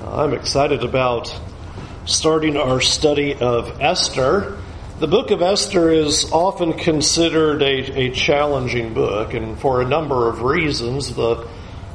I'm excited about starting our study of Esther. The book of Esther is often considered a, a challenging book, and for a number of reasons. The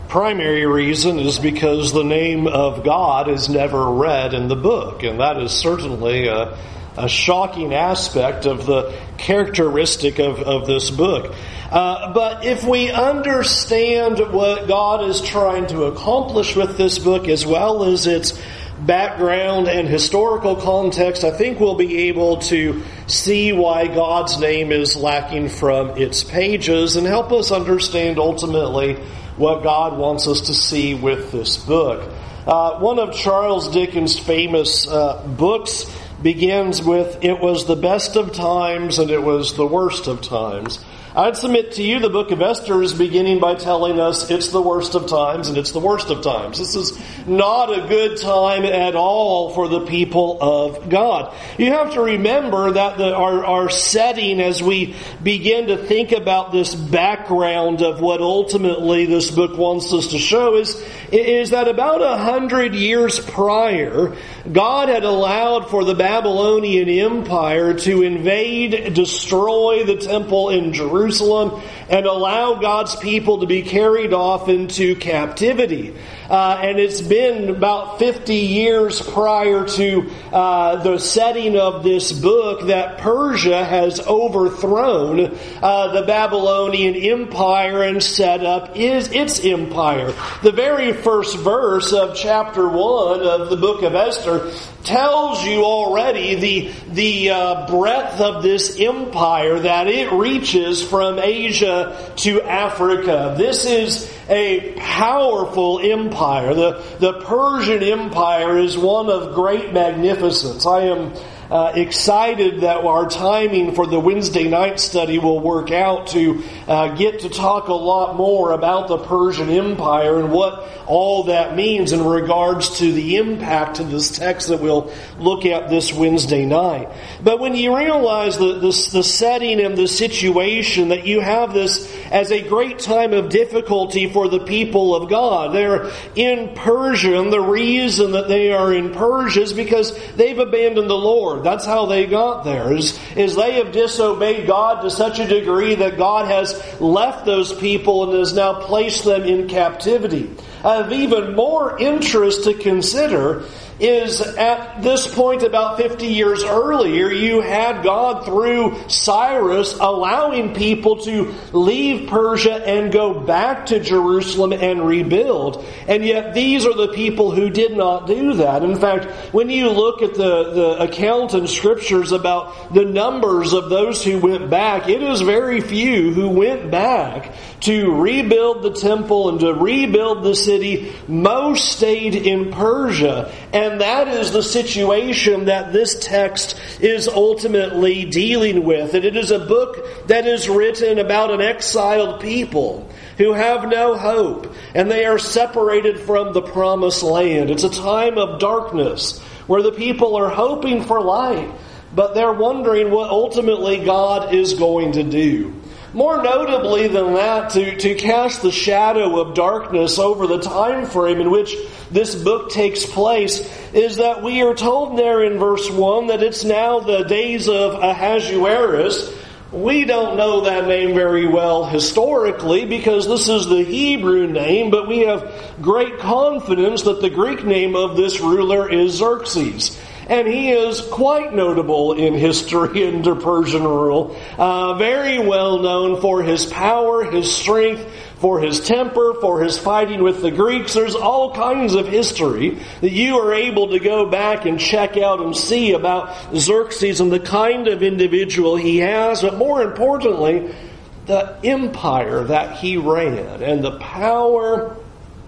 primary reason is because the name of God is never read in the book, and that is certainly a, a shocking aspect of the characteristic of, of this book. Uh, but if we understand what God is trying to accomplish with this book as well as its background and historical context, I think we'll be able to see why God's name is lacking from its pages and help us understand ultimately what God wants us to see with this book. Uh, one of Charles Dickens' famous uh, books begins with, It was the best of times and it was the worst of times. I'd submit to you the book of Esther is beginning by telling us it's the worst of times and it's the worst of times. This is not a good time at all for the people of God. You have to remember that the, our, our setting as we begin to think about this background of what ultimately this book wants us to show is, is that about a hundred years prior, God had allowed for the Babylonian Empire to invade, destroy the temple in Jerusalem Jerusalem and allow God's people to be carried off into captivity. Uh, and it's been about 50 years prior to uh, the setting of this book that Persia has overthrown uh, the Babylonian Empire and set up is its empire. The very first verse of chapter 1 of the book of Esther tells you already the, the uh, breadth of this empire that it reaches from Asia to Africa. This is a powerful empire. The, the Persian Empire is one of great magnificence. I am uh, excited that our timing for the Wednesday night study will work out to uh, get to talk a lot more about the Persian Empire and what all that means in regards to the impact of this text that we'll look at this Wednesday night. But when you realize the, the, the setting and the situation that you have this as a great time of difficulty for the people of God, they're in Persia, and the reason that they are in Persia is because they've abandoned the Lord. That's how they got there, is, is they have disobeyed God to such a degree that God has left those people and has now placed them in captivity. Of even more interest to consider is at this point about 50 years earlier, you had God through Cyrus allowing people to leave Persia and go back to Jerusalem and rebuild. And yet these are the people who did not do that. In fact, when you look at the, the account in scriptures about the numbers of those who went back, it is very few who went back to rebuild the temple and to rebuild the city. Most stayed in Persia. And that is the situation that this text is ultimately dealing with. And it is a book that is written about an exiled people who have no hope and they are separated from the promised land. It's a time of darkness where the people are hoping for light, but they're wondering what ultimately God is going to do. More notably than that, to, to cast the shadow of darkness over the time frame in which this book takes place, is that we are told there in verse 1 that it's now the days of Ahasuerus. We don't know that name very well historically because this is the Hebrew name, but we have great confidence that the Greek name of this ruler is Xerxes and he is quite notable in history under Persian rule. Uh, very well known for his power, his strength, for his temper, for his fighting with the Greeks. There's all kinds of history that you are able to go back and check out and see about Xerxes and the kind of individual he has, but more importantly, the empire that he ran and the power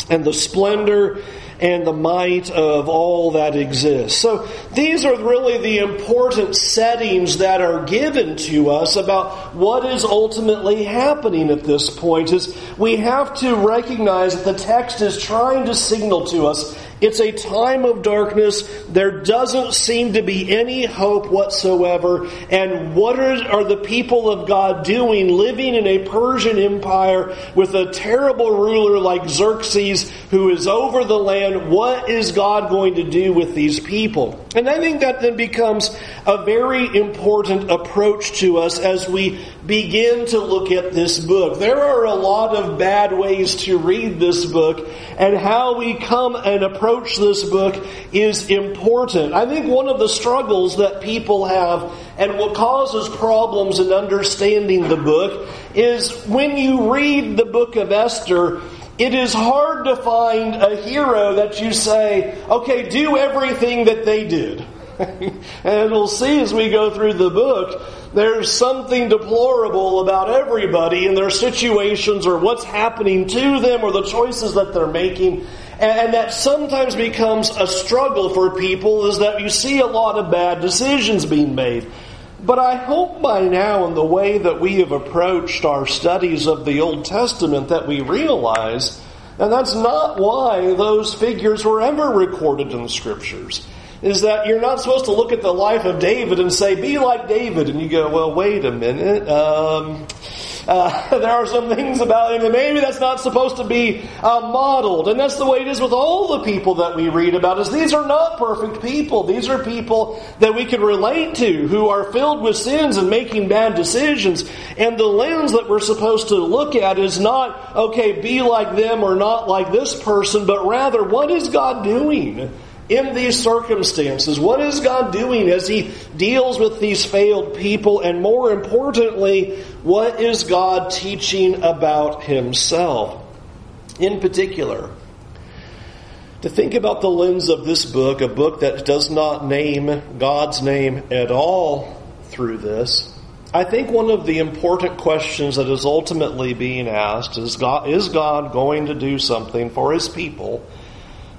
and the splendor and the might of all that exists. So these are really the important settings that are given to us about what is ultimately happening at this point is we have to recognize that the text is trying to signal to us It's a time of darkness. There doesn't seem to be any hope whatsoever. And what are, are the people of God doing living in a Persian empire with a terrible ruler like Xerxes who is over the land? What is God going to do with these people? And I think that then becomes a very important approach to us as we begin to look at this book. There are a lot of bad ways to read this book and how we come and approach this book is important. I think one of the struggles that people have and what causes problems in understanding the book is when you read the book of Esther, it is hard to find a hero that you say, okay, do everything that they did. and we'll see as we go through the book, there's something deplorable about everybody and their situations or what's happening to them or the choices that they're making. And that sometimes becomes a struggle for people is that you see a lot of bad decisions being made. But I hope by now, in the way that we have approached our studies of the Old Testament, that we realize, and that's not why those figures were ever recorded in the Scriptures is that you're not supposed to look at the life of David and say, be like David. And you go, well, wait a minute. Um, uh, there are some things about him that maybe that's not supposed to be uh, modeled. And that's the way it is with all the people that we read about is these are not perfect people. These are people that we can relate to who are filled with sins and making bad decisions. And the lens that we're supposed to look at is not, okay, be like them or not like this person, but rather, what is God doing? In these circumstances? What is God doing as He deals with these failed people? And more importantly, what is God teaching about Himself? In particular, to think about the lens of this book, a book that does not name God's name at all through this, I think one of the important questions that is ultimately being asked is God, is God going to do something for His people?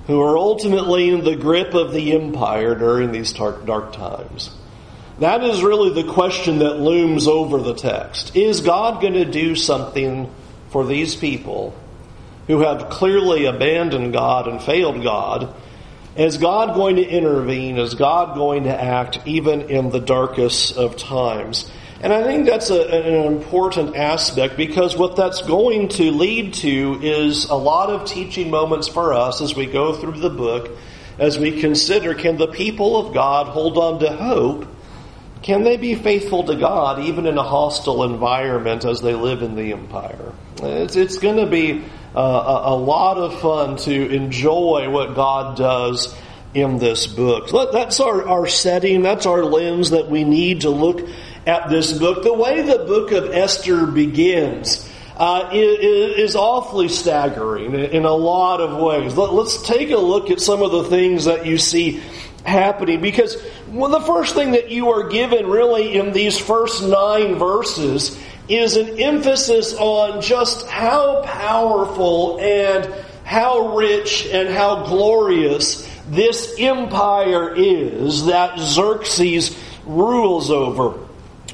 Who are ultimately in the grip of the empire during these dark, dark times. That is really the question that looms over the text. Is God going to do something for these people who have clearly abandoned God and failed God? Is God going to intervene? Is God going to act even in the darkest of times? And I think that's a, an important aspect because what that's going to lead to is a lot of teaching moments for us as we go through the book, as we consider can the people of God hold on to hope? Can they be faithful to God even in a hostile environment as they live in the empire? It's, it's going to be a, a lot of fun to enjoy what God does in this book. That's our, our setting, that's our lens that we need to look at this book. The way the book of Esther begins uh, is, awfully staggering in a lot of ways. Let, us take a look at some of the things that you see happening because well, the first thing that you are given really in these first nine verses is an emphasis on just how powerful and how rich and how glorious this empire is that Xerxes rules over.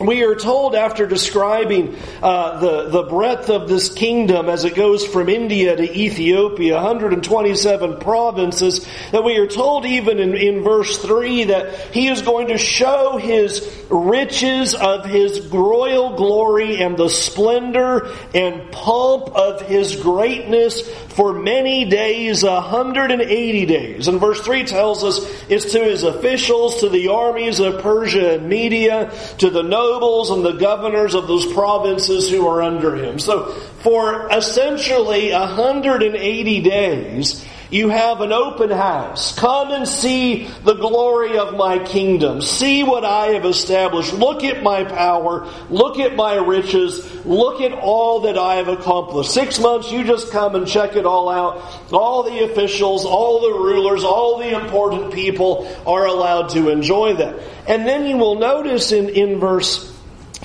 We are told after describing uh, the, the breadth of this kingdom as it goes from India to Ethiopia, 127 provinces, that we are told even in, in verse 3 that he is going to show his riches of his royal glory and the splendor and pomp of his greatness for many days, 180 days. And verse 3 tells us it's to his officials, to the armies of Persia and Media, to the nobles and the governors of those provinces who are under him. So for essentially 180 days, you have an open house. Come and see the glory of my kingdom. See what I have established. Look at my power. Look at my riches. Look at all that I have accomplished. Six months, you just come and check it all out. All the officials, all the rulers, all the important people are allowed to enjoy that. And then you will notice in, in verse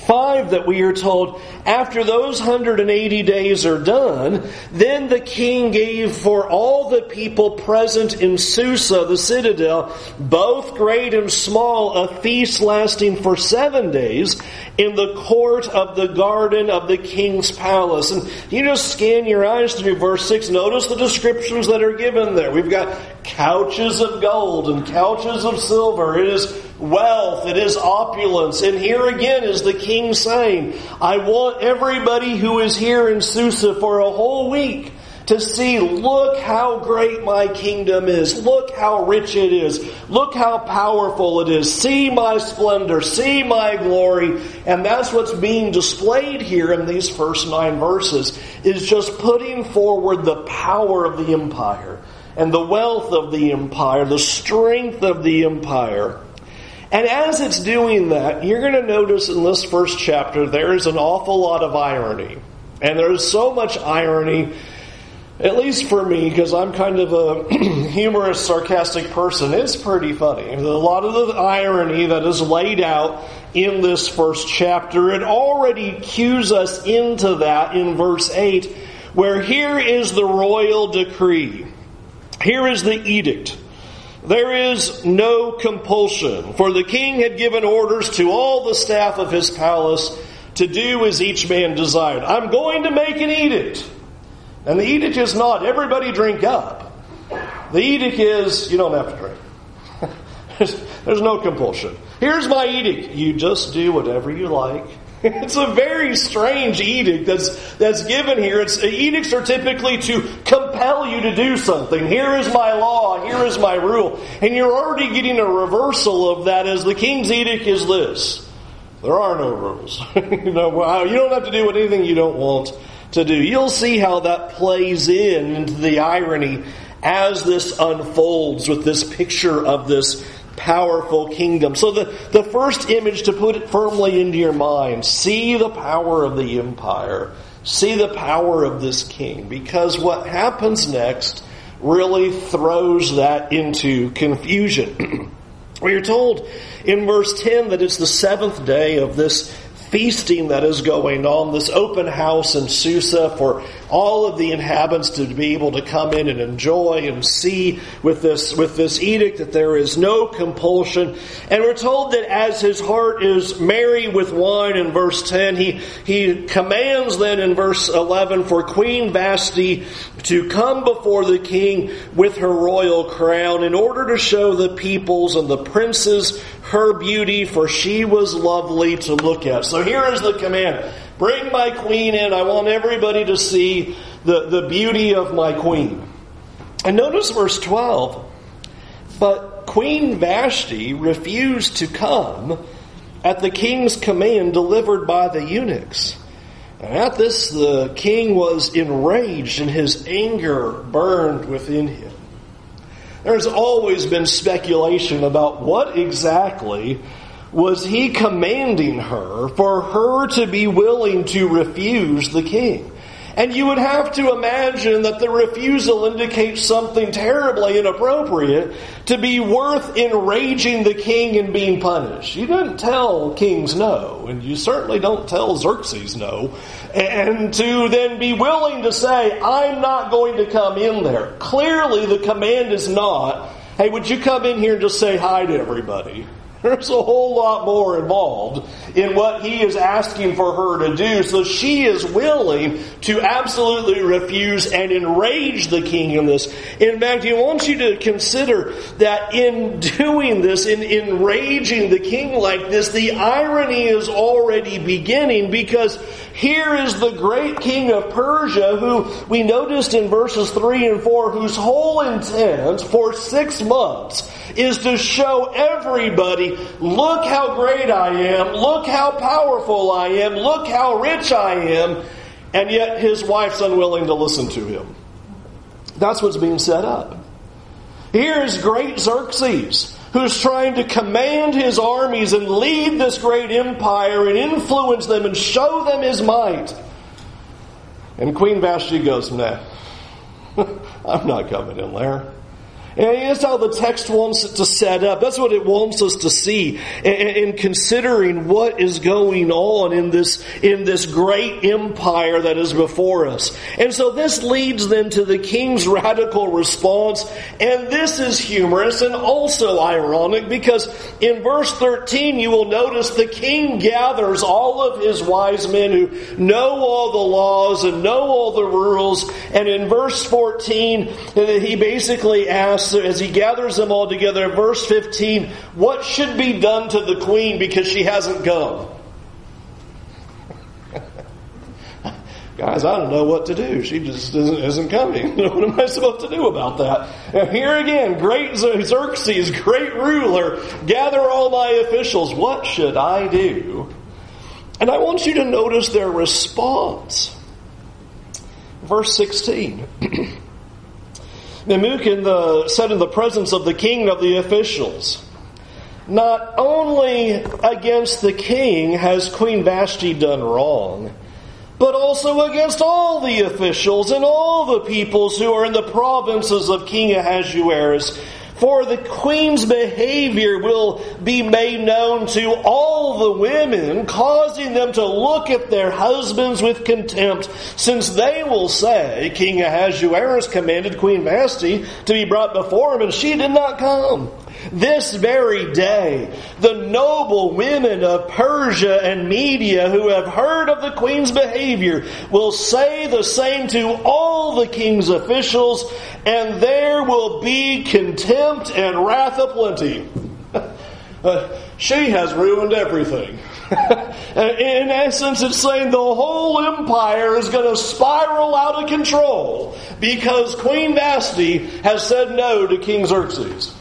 5 that we are told, after those 180 days are done, then the king gave for all the people present in Susa, the citadel, both great and small, a feast lasting for seven days in the court of the garden of the king's palace. And you just scan your eyes through verse 6, notice the descriptions that are given there. We've got couches of gold and couches of silver. It is wealth. It is opulence. And here again is the king saying, I want everybody who is here in Susa for a whole week to see, look how great my kingdom is. Look how rich it is. Look how powerful it is. See my splendor. See my glory. And that's what's being displayed here in these first nine verses is just putting forward the power of the empire and the wealth of the empire, the strength of the empire. And as it's doing that, you're going to notice in this first chapter there is an awful lot of irony. And there's so much irony at least for me, because I'm kind of a humorous, sarcastic person, it's pretty funny. A lot of the irony that is laid out in this first chapter, it already cues us into that in verse 8, where here is the royal decree. Here is the edict. There is no compulsion, for the king had given orders to all the staff of his palace to do as each man desired. I'm going to make an edict. And the edict is not everybody drink up. The edict is you don't have to drink. there's, there's no compulsion. Here's my edict. You just do whatever you like. It's a very strange edict that's that's given here. It's edicts are typically to compel you to do something. Here is my law. Here is my rule, and you're already getting a reversal of that. As the king's edict is this: there are no rules. you know, you don't have to do anything you don't want to do. You'll see how that plays in into the irony as this unfolds with this picture of this powerful kingdom. So the, the first image to put it firmly into your mind, see the power of the empire. See the power of this king. Because what happens next really throws that into confusion. we are told in verse 10 that it's the seventh day of this feasting that is going on, this open house in Susa for all of the inhabitants to be able to come in and enjoy and see with this, with this edict that there is no compulsion. And we're told that as his heart is merry with wine in verse 10, he, he commands then in verse 11 for Queen Vashti to come before the king with her royal crown in order to show the peoples and the princes her beauty, for she was lovely to look at. So here is the command. Bring my queen in. I want everybody to see the, the beauty of my queen. And notice verse 12. But Queen Vashti refused to come at the king's command delivered by the eunuchs. And at this, the king was enraged and his anger burned within him. There's always been speculation about what exactly was he commanding her for her to be willing to refuse the king. And you would have to imagine that the refusal indicates something terribly inappropriate to be worth enraging the king and being punished. You didn't tell kings no, and you certainly don't tell Xerxes no. And to then be willing to say, I'm not going to come in there. Clearly the command is not, hey, would you come in here and just say hi to everybody? There's a whole lot more involved in what he is asking for her to do. So she is willing to absolutely refuse and enrage the king in this. In fact, he wants you to consider that in doing this, in enraging the king like this, the irony is already beginning because here is the great king of Persia who we noticed in verses 3 and 4 whose whole intent for six months is to show everybody, look how great I am, look how powerful I am, look how rich I am, and yet his wife's unwilling to listen to him. That's what's being set up. Here is great Xerxes who's trying to command his armies and lead this great empire and influence them and show them his might. And Queen Vashti goes, nah, I'm not coming in there. And that's how the text wants it to set up. That's what it wants us to see in considering what is going on in this, in this great empire that is before us. And so this leads then to the king's radical response. And this is humorous and also ironic because in verse 13 you will notice the king gathers all of his wise men who know all the laws and know all the rules. And in verse 14 he basically asks, asks, as he gathers them all together verse 15, what should be done to the queen because she hasn't come? Guys, I don't know what to do. She just isn't, isn't coming. what am I supposed to do about that? And here again, great Xerxes, great ruler, gather all my officials. What should I do? And I want you to notice their response. Verse 16. Memucan the, said in the presence of the king of the officials, Not only against the king has Queen Vashti done wrong, but also against all the officials and all the peoples who are in the provinces of King Ahasuerus. For the queen's behavior will be made known to all the women, causing them to look at their husbands with contempt, since they will say, King Ahasuerus commanded Queen Vashti to be brought before him, and she did not come. This very day, the noble women of Persia and Media who have heard of the queen's behavior will say the same to all the king's officials, and there will be contempt and wrath aplenty. uh, she has ruined everything. In essence, it's saying the whole empire is going to spiral out of control because Queen Vashti has said no to King Xerxes.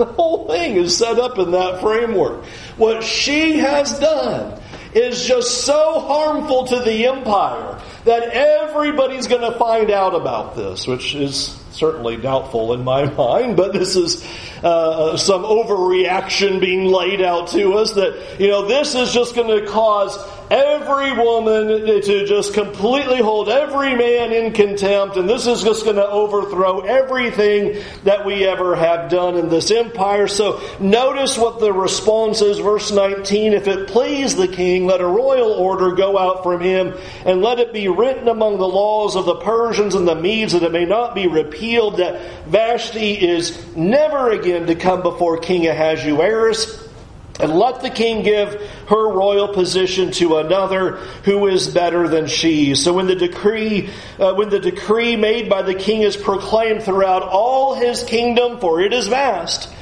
The whole thing is set up in that framework. What she has done is just so harmful to the empire that everybody's going to find out about this, which is certainly doubtful in my mind, but this is uh, some overreaction being laid out to us that, you know, this is just going to cause every woman to just completely hold every man in contempt, and this is just going to overthrow everything that we ever have done in this empire. So notice what the response is, verse 19. If it please the king, let a royal order go out from him, and let it be written among the laws of the Persians and the Medes that it may not be repealed that Vashti is never again to come before King Ahasuerus and let the king give her royal position to another who is better than she. So when the decree, uh, when the decree made by the king is proclaimed throughout all his kingdom, for it is vast,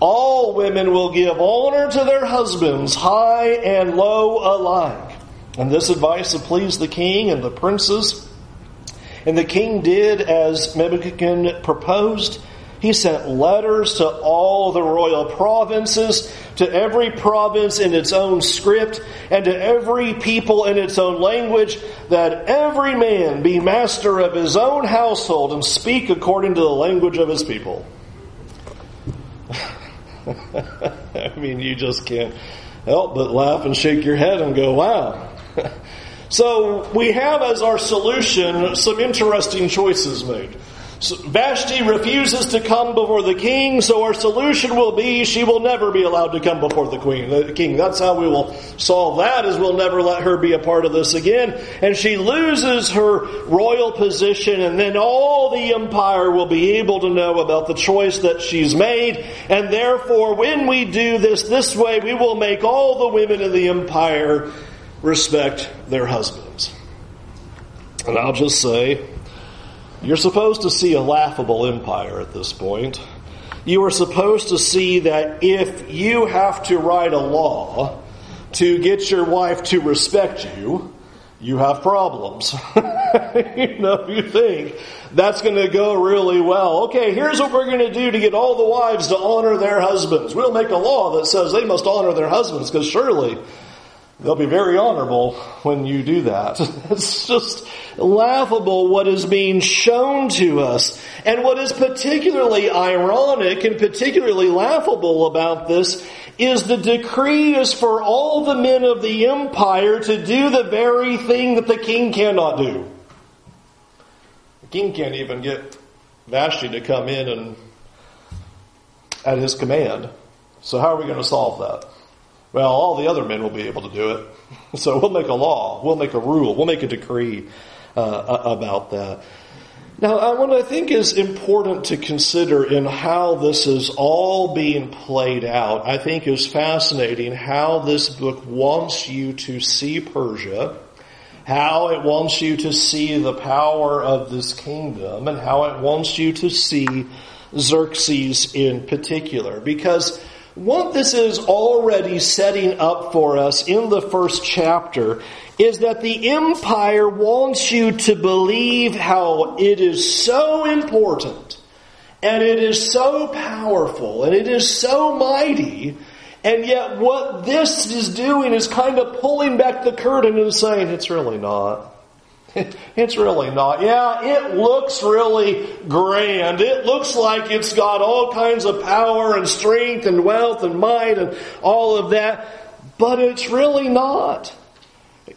all women will give honor to their husbands, high and low alike. And this advice pleased the king and the princes. And the king did as Memucan proposed he sent letters to all the royal provinces, to every province in its own script, and to every people in its own language, that every man be master of his own household and speak according to the language of his people. I mean, you just can't help but laugh and shake your head and go, wow. so we have as our solution some interesting choices made. Vashti refuses to come before the king, so our solution will be she will never be allowed to come before the queen, the king. That's how we will solve that is we'll never let her be a part of this again. And she loses her royal position and then all the empire will be able to know about the choice that she's made. And therefore, when we do this this way, we will make all the women in the empire respect their husbands. And I'll just say, you're supposed to see a laughable empire at this point. You are supposed to see that if you have to write a law to get your wife to respect you, you have problems. you know, you think that's going to go really well. Okay, here's what we're going to do to get all the wives to honor their husbands. We'll make a law that says they must honor their husbands because surely They'll be very honorable when you do that. It's just laughable what is being shown to us. And what is particularly ironic and particularly laughable about this is the decree is for all the men of the empire to do the very thing that the king cannot do. The king can't even get Vashti to come in and at his command. So how are we going to solve that? Well, all the other men will be able to do it. So we'll make a law, we'll make a rule, we'll make a decree uh, about that. Now, what I think is important to consider in how this is all being played out, I think is fascinating how this book wants you to see Persia, how it wants you to see the power of this kingdom, and how it wants you to see Xerxes in particular. Because what this is already setting up for us in the first chapter is that the empire wants you to believe how it is so important and it is so powerful and it is so mighty and yet what this is doing is kind of pulling back the curtain and saying it's really not. It's really not. Yeah, it looks really grand. It looks like it's got all kinds of power and strength and wealth and might and all of that, but it's really not.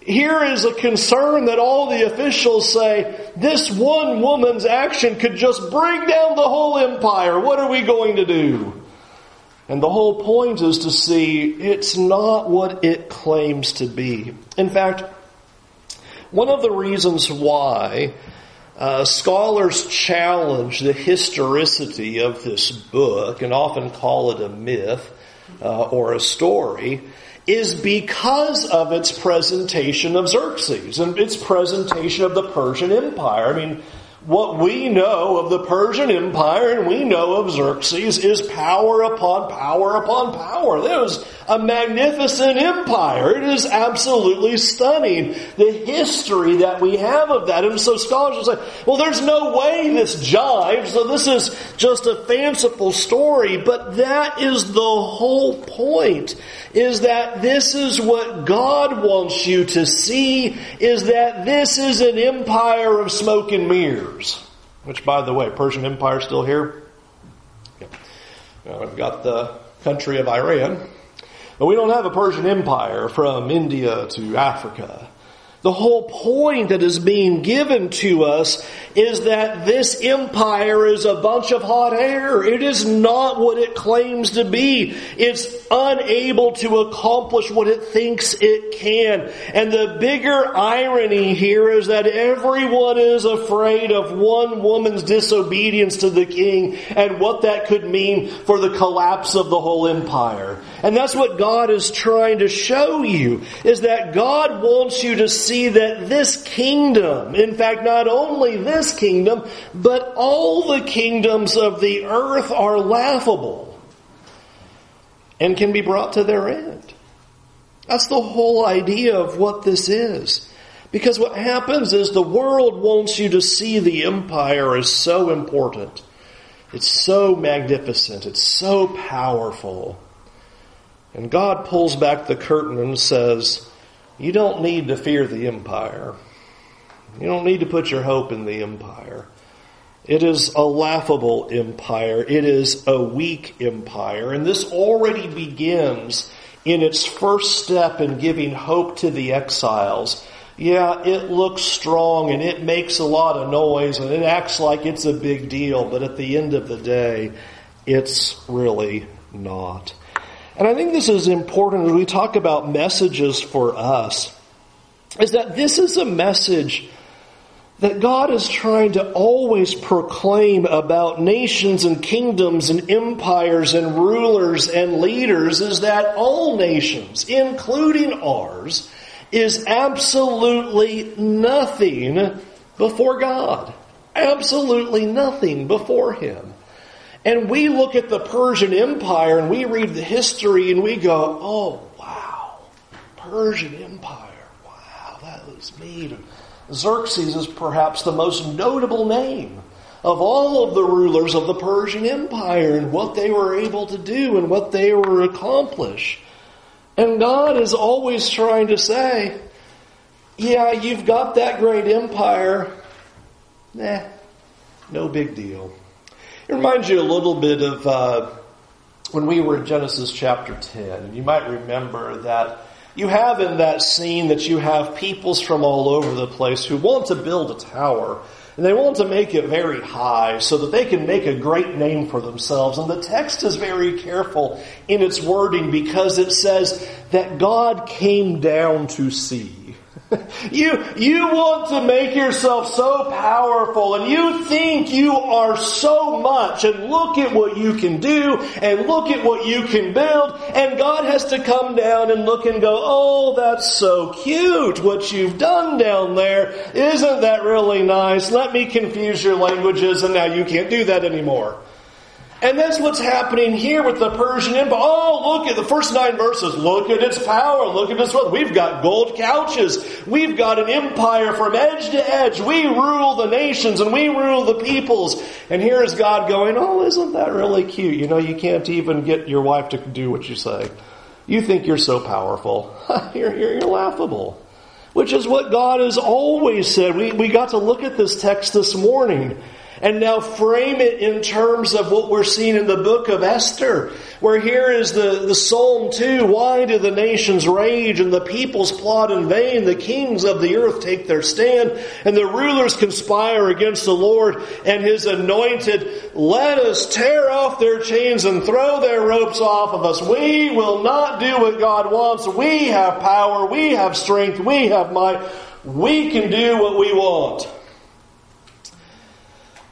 Here is a concern that all the officials say, this one woman's action could just bring down the whole empire. What are we going to do? And the whole point is to see it's not what it claims to be. In fact, one of the reasons why uh, scholars challenge the historicity of this book and often call it a myth uh, or a story is because of its presentation of Xerxes and its presentation of the Persian Empire. I mean, what we know of the Persian Empire and we know of Xerxes is power upon power upon power. There was a magnificent empire. It is absolutely stunning. The history that we have of that. And so scholars will say, well, there's no way this jives, so this is just a fanciful story. But that is the whole point, is that this is what God wants you to see, is that this is an empire of smoke and mirrors. Which, by the way, Persian Empire still here? Yeah. We've got the country of Iran. But we don't have a Persian Empire from India to Africa. The whole point that is being given to us is that this empire is a bunch of hot air. It is not what it claims to be. It's unable to accomplish what it thinks it can. And the bigger irony here is that everyone is afraid of one woman's disobedience to the king and what that could mean for the collapse of the whole empire. And that's what God is trying to show you, is that God wants you to see see that this kingdom, in fact, not only this kingdom, but all the kingdoms of the earth are laughable and can be brought to their end. That's the whole idea of what this is. Because what happens is the world wants you to see the empire as so important. It's so magnificent. It's so powerful. And God pulls back the curtain and says, you don't need to fear the empire. You don't need to put your hope in the empire. It is a laughable empire. It is a weak empire. And this already begins in its first step in giving hope to the exiles. Yeah, it looks strong and it makes a lot of noise and it acts like it's a big deal, but at the end of the day, it's really not. And I think this is important as we talk about messages for us, is that this is a message that God is trying to always proclaim about nations and kingdoms and empires and rulers and leaders is that all nations, including ours, is absolutely nothing before God. Absolutely nothing before Him. And we look at the Persian Empire and we read the history and we go, oh wow, Persian Empire, wow, that was neat. Xerxes is perhaps the most notable name of all of the rulers of the Persian Empire and what they were able to do and what they were accomplish. And God is always trying to say, yeah, you've got that great empire. Nah, no big deal. It reminds you a little bit of uh, when we were in Genesis chapter 10. And you might remember that you have in that scene that you have peoples from all over the place who want to build a tower. And they want to make it very high so that they can make a great name for themselves. And the text is very careful in its wording because it says that God came down to see. You, you want to make yourself so powerful and you think you are so much and look at what you can do and look at what you can build and God has to come down and look and go, oh, that's so cute what you've done down there. Isn't that really nice? Let me confuse your languages and now you can't do that anymore. And that's what's happening here with the Persian Empire. Oh, look at the first nine verses. Look at its power. Look at its wealth. We've got gold couches. We've got an empire from edge to edge. We rule the nations and we rule the peoples. And here is God going, Oh, isn't that really cute? You know, you can't even get your wife to do what you say. You think you're so powerful. you're, you're, you're laughable. Which is what God has always said. We, we got to look at this text this morning and now frame it in terms of what we're seeing in the book of Esther, where here is the, the Psalm 2, why do the nations rage and the peoples plot in vain? The kings of the earth take their stand and the rulers conspire against the Lord and his anointed. Let us tear off their chains and throw their ropes off of us. We will not do what God wants. We have power. We have strength. We have might. We can do what we want.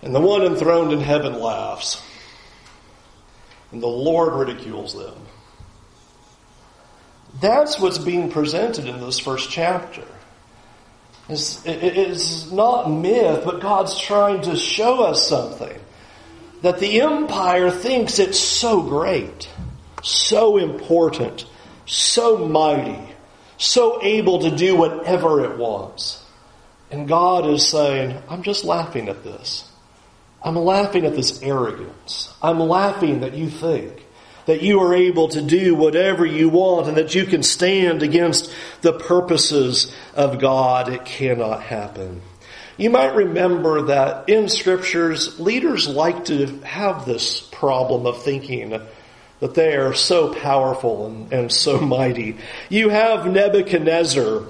And the one enthroned in heaven laughs. And the Lord ridicules them. That's what's being presented in this first chapter. It's, it's not myth, but God's trying to show us something. That the empire thinks it's so great, so important, so mighty, so able to do whatever it wants. And God is saying, I'm just laughing at this. I'm laughing at this arrogance. I'm laughing that you think that you are able to do whatever you want and that you can stand against the purposes of God. It cannot happen. You might remember that in scriptures, leaders like to have this problem of thinking that they are so powerful and, and so mighty. You have Nebuchadnezzar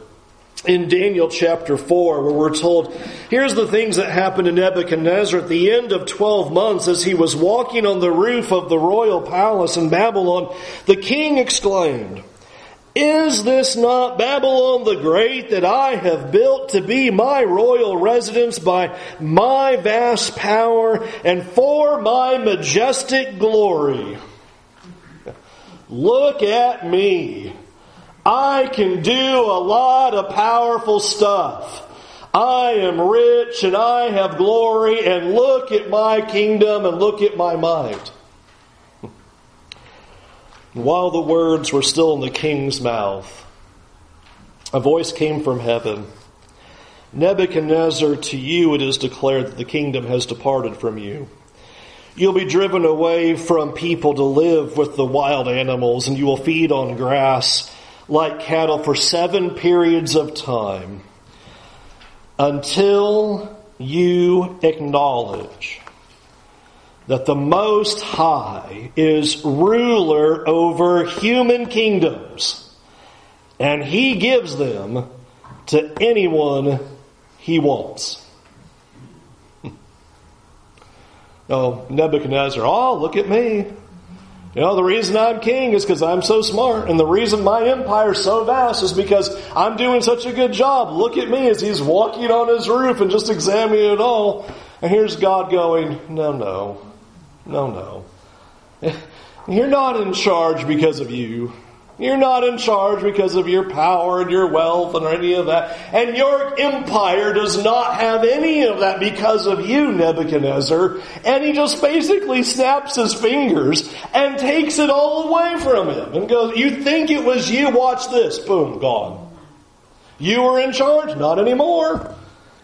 in Daniel chapter 4, where we're told, here's the things that happened to Nebuchadnezzar at the end of 12 months as he was walking on the roof of the royal palace in Babylon. The king exclaimed, is this not Babylon the Great that I have built to be my royal residence by my vast power and for my majestic glory? Look at me. I can do a lot of powerful stuff. I am rich and I have glory and look at my kingdom and look at my might. While the words were still in the king's mouth, a voice came from heaven. Nebuchadnezzar, to you it is declared that the kingdom has departed from you. You'll be driven away from people to live with the wild animals and you will feed on grass like cattle for seven periods of time until you acknowledge that the Most High is ruler over human kingdoms and He gives them to anyone He wants. Oh, Nebuchadnezzar, oh, look at me. You know, the reason I'm king is because I'm so smart, and the reason my empire is so vast is because I'm doing such a good job. Look at me as he's walking on his roof and just examining it all. And here's God going, no, no, no, no. You're not in charge because of you. You're not in charge because of your power and your wealth and any of that. And your empire does not have any of that because of you, Nebuchadnezzar. And he just basically snaps his fingers and takes it all away from him and goes, You think it was you? Watch this. Boom, gone. You were in charge? Not anymore.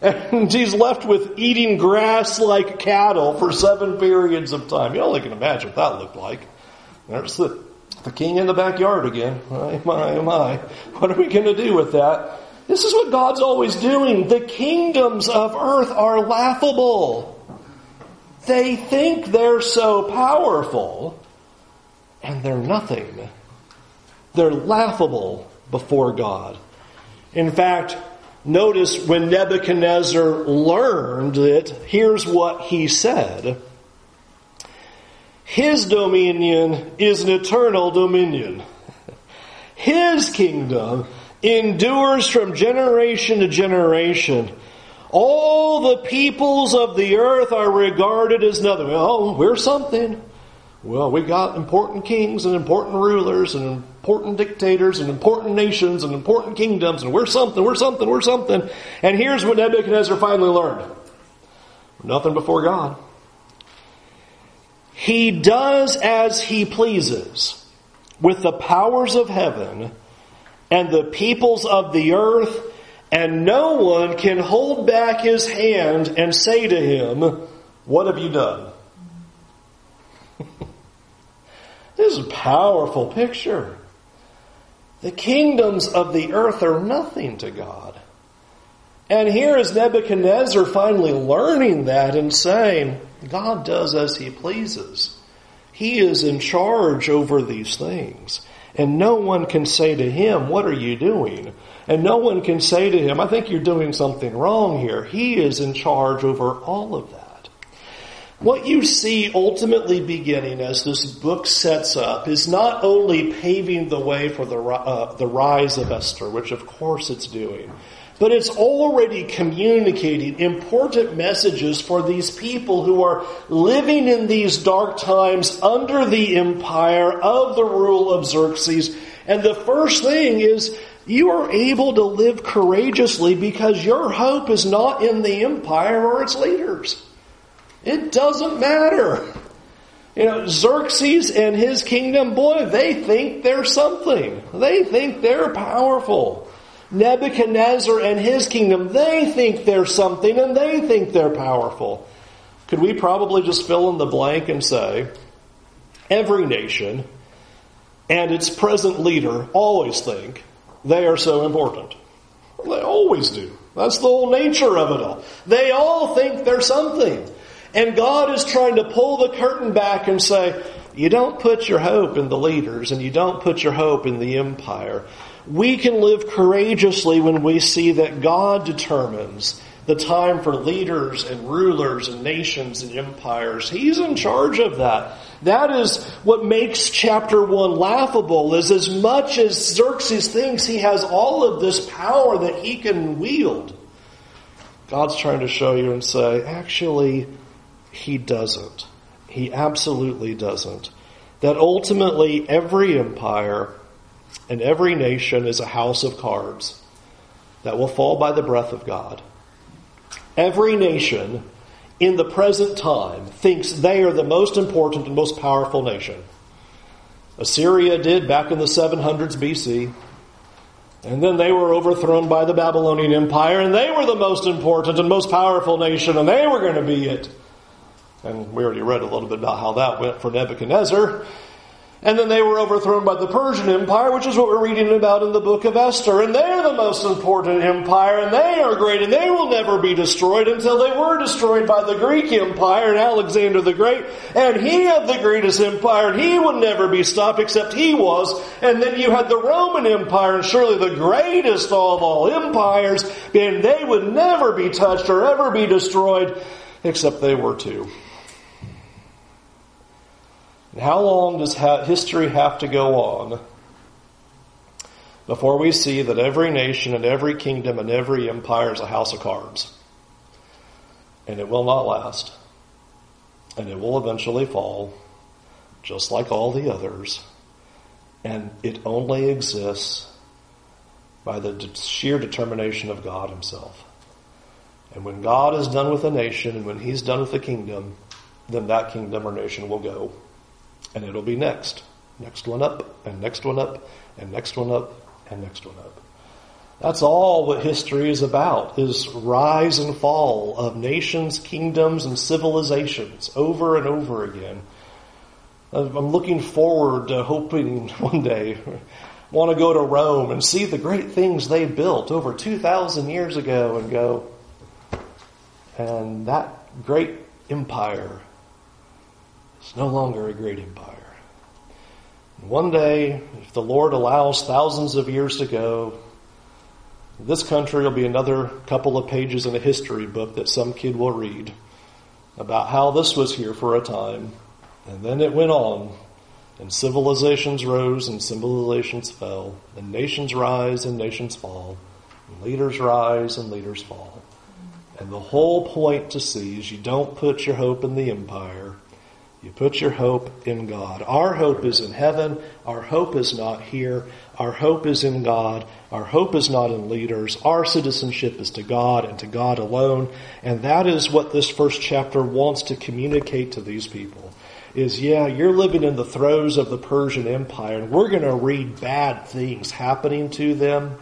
And he's left with eating grass like cattle for seven periods of time. You only can imagine what that looked like. There's the the king in the backyard again. My, my, my. What are we going to do with that? This is what God's always doing. The kingdoms of earth are laughable. They think they're so powerful, and they're nothing. They're laughable before God. In fact, notice when Nebuchadnezzar learned it, here's what he said. His dominion is an eternal dominion. His kingdom endures from generation to generation. All the peoples of the earth are regarded as nothing. Oh, we're something. Well, we got important kings and important rulers and important dictators and important nations and important kingdoms, and we're something, we're something, we're something. And here's what Nebuchadnezzar finally learned nothing before God. He does as he pleases with the powers of heaven and the peoples of the earth, and no one can hold back his hand and say to him, What have you done? this is a powerful picture. The kingdoms of the earth are nothing to God. And here is Nebuchadnezzar finally learning that and saying, God does as he pleases. He is in charge over these things. And no one can say to him, What are you doing? And no one can say to him, I think you're doing something wrong here. He is in charge over all of that. What you see ultimately beginning as this book sets up is not only paving the way for the, uh, the rise of Esther, which of course it's doing, but it's already communicating important messages for these people who are living in these dark times under the empire of the rule of Xerxes. And the first thing is you are able to live courageously because your hope is not in the empire or its leaders. It doesn't matter. You know, Xerxes and his kingdom, boy, they think they're something. They think they're powerful. Nebuchadnezzar and his kingdom, they think they're something and they think they're powerful. Could we probably just fill in the blank and say, every nation and its present leader always think they are so important? They always do. That's the whole nature of it all. They all think they're something. And God is trying to pull the curtain back and say, you don't put your hope in the leaders and you don't put your hope in the empire. We can live courageously when we see that God determines the time for leaders and rulers and nations and empires. He's in charge of that. That is what makes chapter 1 laughable is as much as Xerxes thinks he has all of this power that he can wield. God's trying to show you and say, actually, he doesn't. He absolutely doesn't. That ultimately every empire and every nation is a house of cards that will fall by the breath of God. Every nation in the present time thinks they are the most important and most powerful nation. Assyria did back in the 700s BC. And then they were overthrown by the Babylonian Empire, and they were the most important and most powerful nation, and they were going to be it. And we already read a little bit about how that went for Nebuchadnezzar. And then they were overthrown by the Persian Empire, which is what we're reading about in the book of Esther. And they're the most important empire, and they are great, and they will never be destroyed until they were destroyed by the Greek Empire and Alexander the Great. And he had the greatest empire, and he would never be stopped except he was. And then you had the Roman Empire, and surely the greatest of all empires, and they would never be touched or ever be destroyed, except they were too. And how long does history have to go on before we see that every nation and every kingdom and every empire is a house of cards? And it will not last. And it will eventually fall, just like all the others. And it only exists by the sheer determination of God Himself. And when God is done with a nation and when He's done with a kingdom, then that kingdom or nation will go and it'll be next. Next one up, and next one up, and next one up, and next one up. That's all what history is about, is rise and fall of nations, kingdoms, and civilizations over and over again. I'm looking forward to hoping one day want to go to Rome and see the great things they built over 2,000 years ago and go, and that great empire it's no longer a great empire. One day, if the Lord allows thousands of years to go, this country will be another couple of pages in a history book that some kid will read about how this was here for a time, and then it went on, and civilizations rose and civilizations fell, and nations rise and nations fall, and leaders rise and leaders fall. And the whole point to see is you don't put your hope in the empire, you put your hope in God. Our hope is in heaven. Our hope is not here. Our hope is in God. Our hope is not in leaders. Our citizenship is to God and to God alone. And that is what this first chapter wants to communicate to these people. is yeah, you're living in the throes of the Persian Empire, and we're going to read bad things happening to them,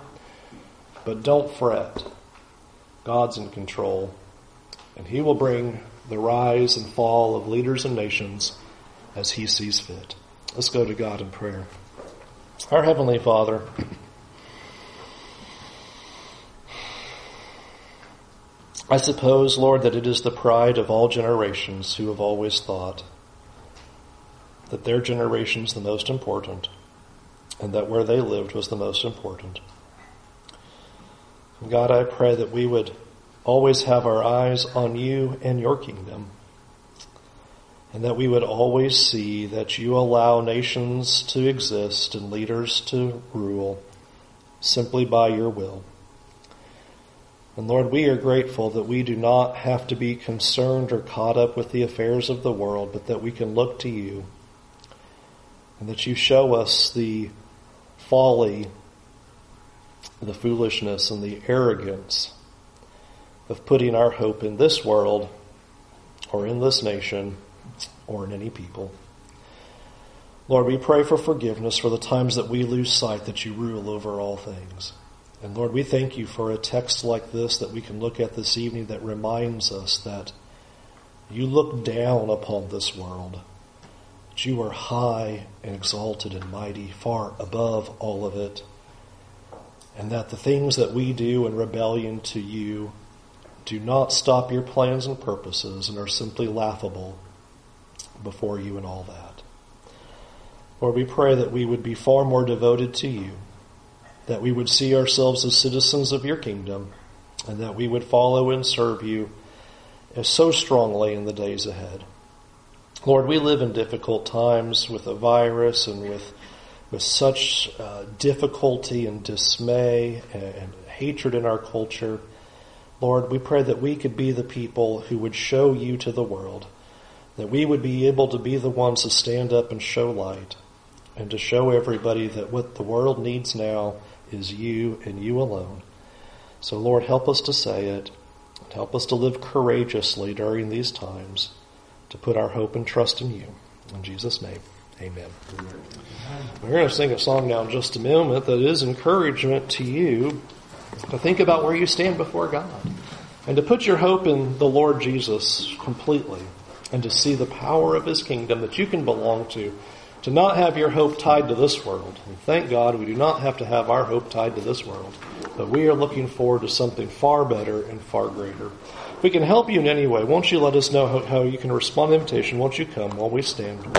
but don't fret. God's in control, and He will bring the rise and fall of leaders and nations as He sees fit. Let's go to God in prayer. Our Heavenly Father, I suppose, Lord, that it is the pride of all generations who have always thought that their generation is the most important and that where they lived was the most important. God, I pray that we would always have our eyes on you and your kingdom and that we would always see that you allow nations to exist and leaders to rule simply by your will. And Lord, we are grateful that we do not have to be concerned or caught up with the affairs of the world, but that we can look to you and that you show us the folly, the foolishness, and the arrogance of putting our hope in this world or in this nation or in any people. Lord, we pray for forgiveness for the times that we lose sight that you rule over all things. And Lord, we thank you for a text like this that we can look at this evening that reminds us that you look down upon this world that you are high and exalted and mighty, far above all of it, and that the things that we do in rebellion to you do not stop your plans and purposes and are simply laughable before you and all that. Lord, we pray that we would be far more devoted to you, that we would see ourselves as citizens of your kingdom, and that we would follow and serve you so strongly in the days ahead. Lord, we live in difficult times with a virus and with with such uh, difficulty and dismay and, and hatred in our culture. Lord, we pray that we could be the people who would show you to the world, that we would be able to be the ones to stand up and show light and to show everybody that what the world needs now is you and you alone. So Lord, help us to say it. Help us to live courageously during these times to put our hope and trust in you. In Jesus' name, amen. We're going to sing a song now in just a moment that is encouragement to you to think about where you stand before God and to put your hope in the Lord Jesus completely and to see the power of His kingdom that you can belong to to not have your hope tied to this world. And thank God we do not have to have our hope tied to this world, but we are looking forward to something far better and far greater. If we can help you in any way, won't you let us know how, you can respond to the invitation? Won't you come while we stand?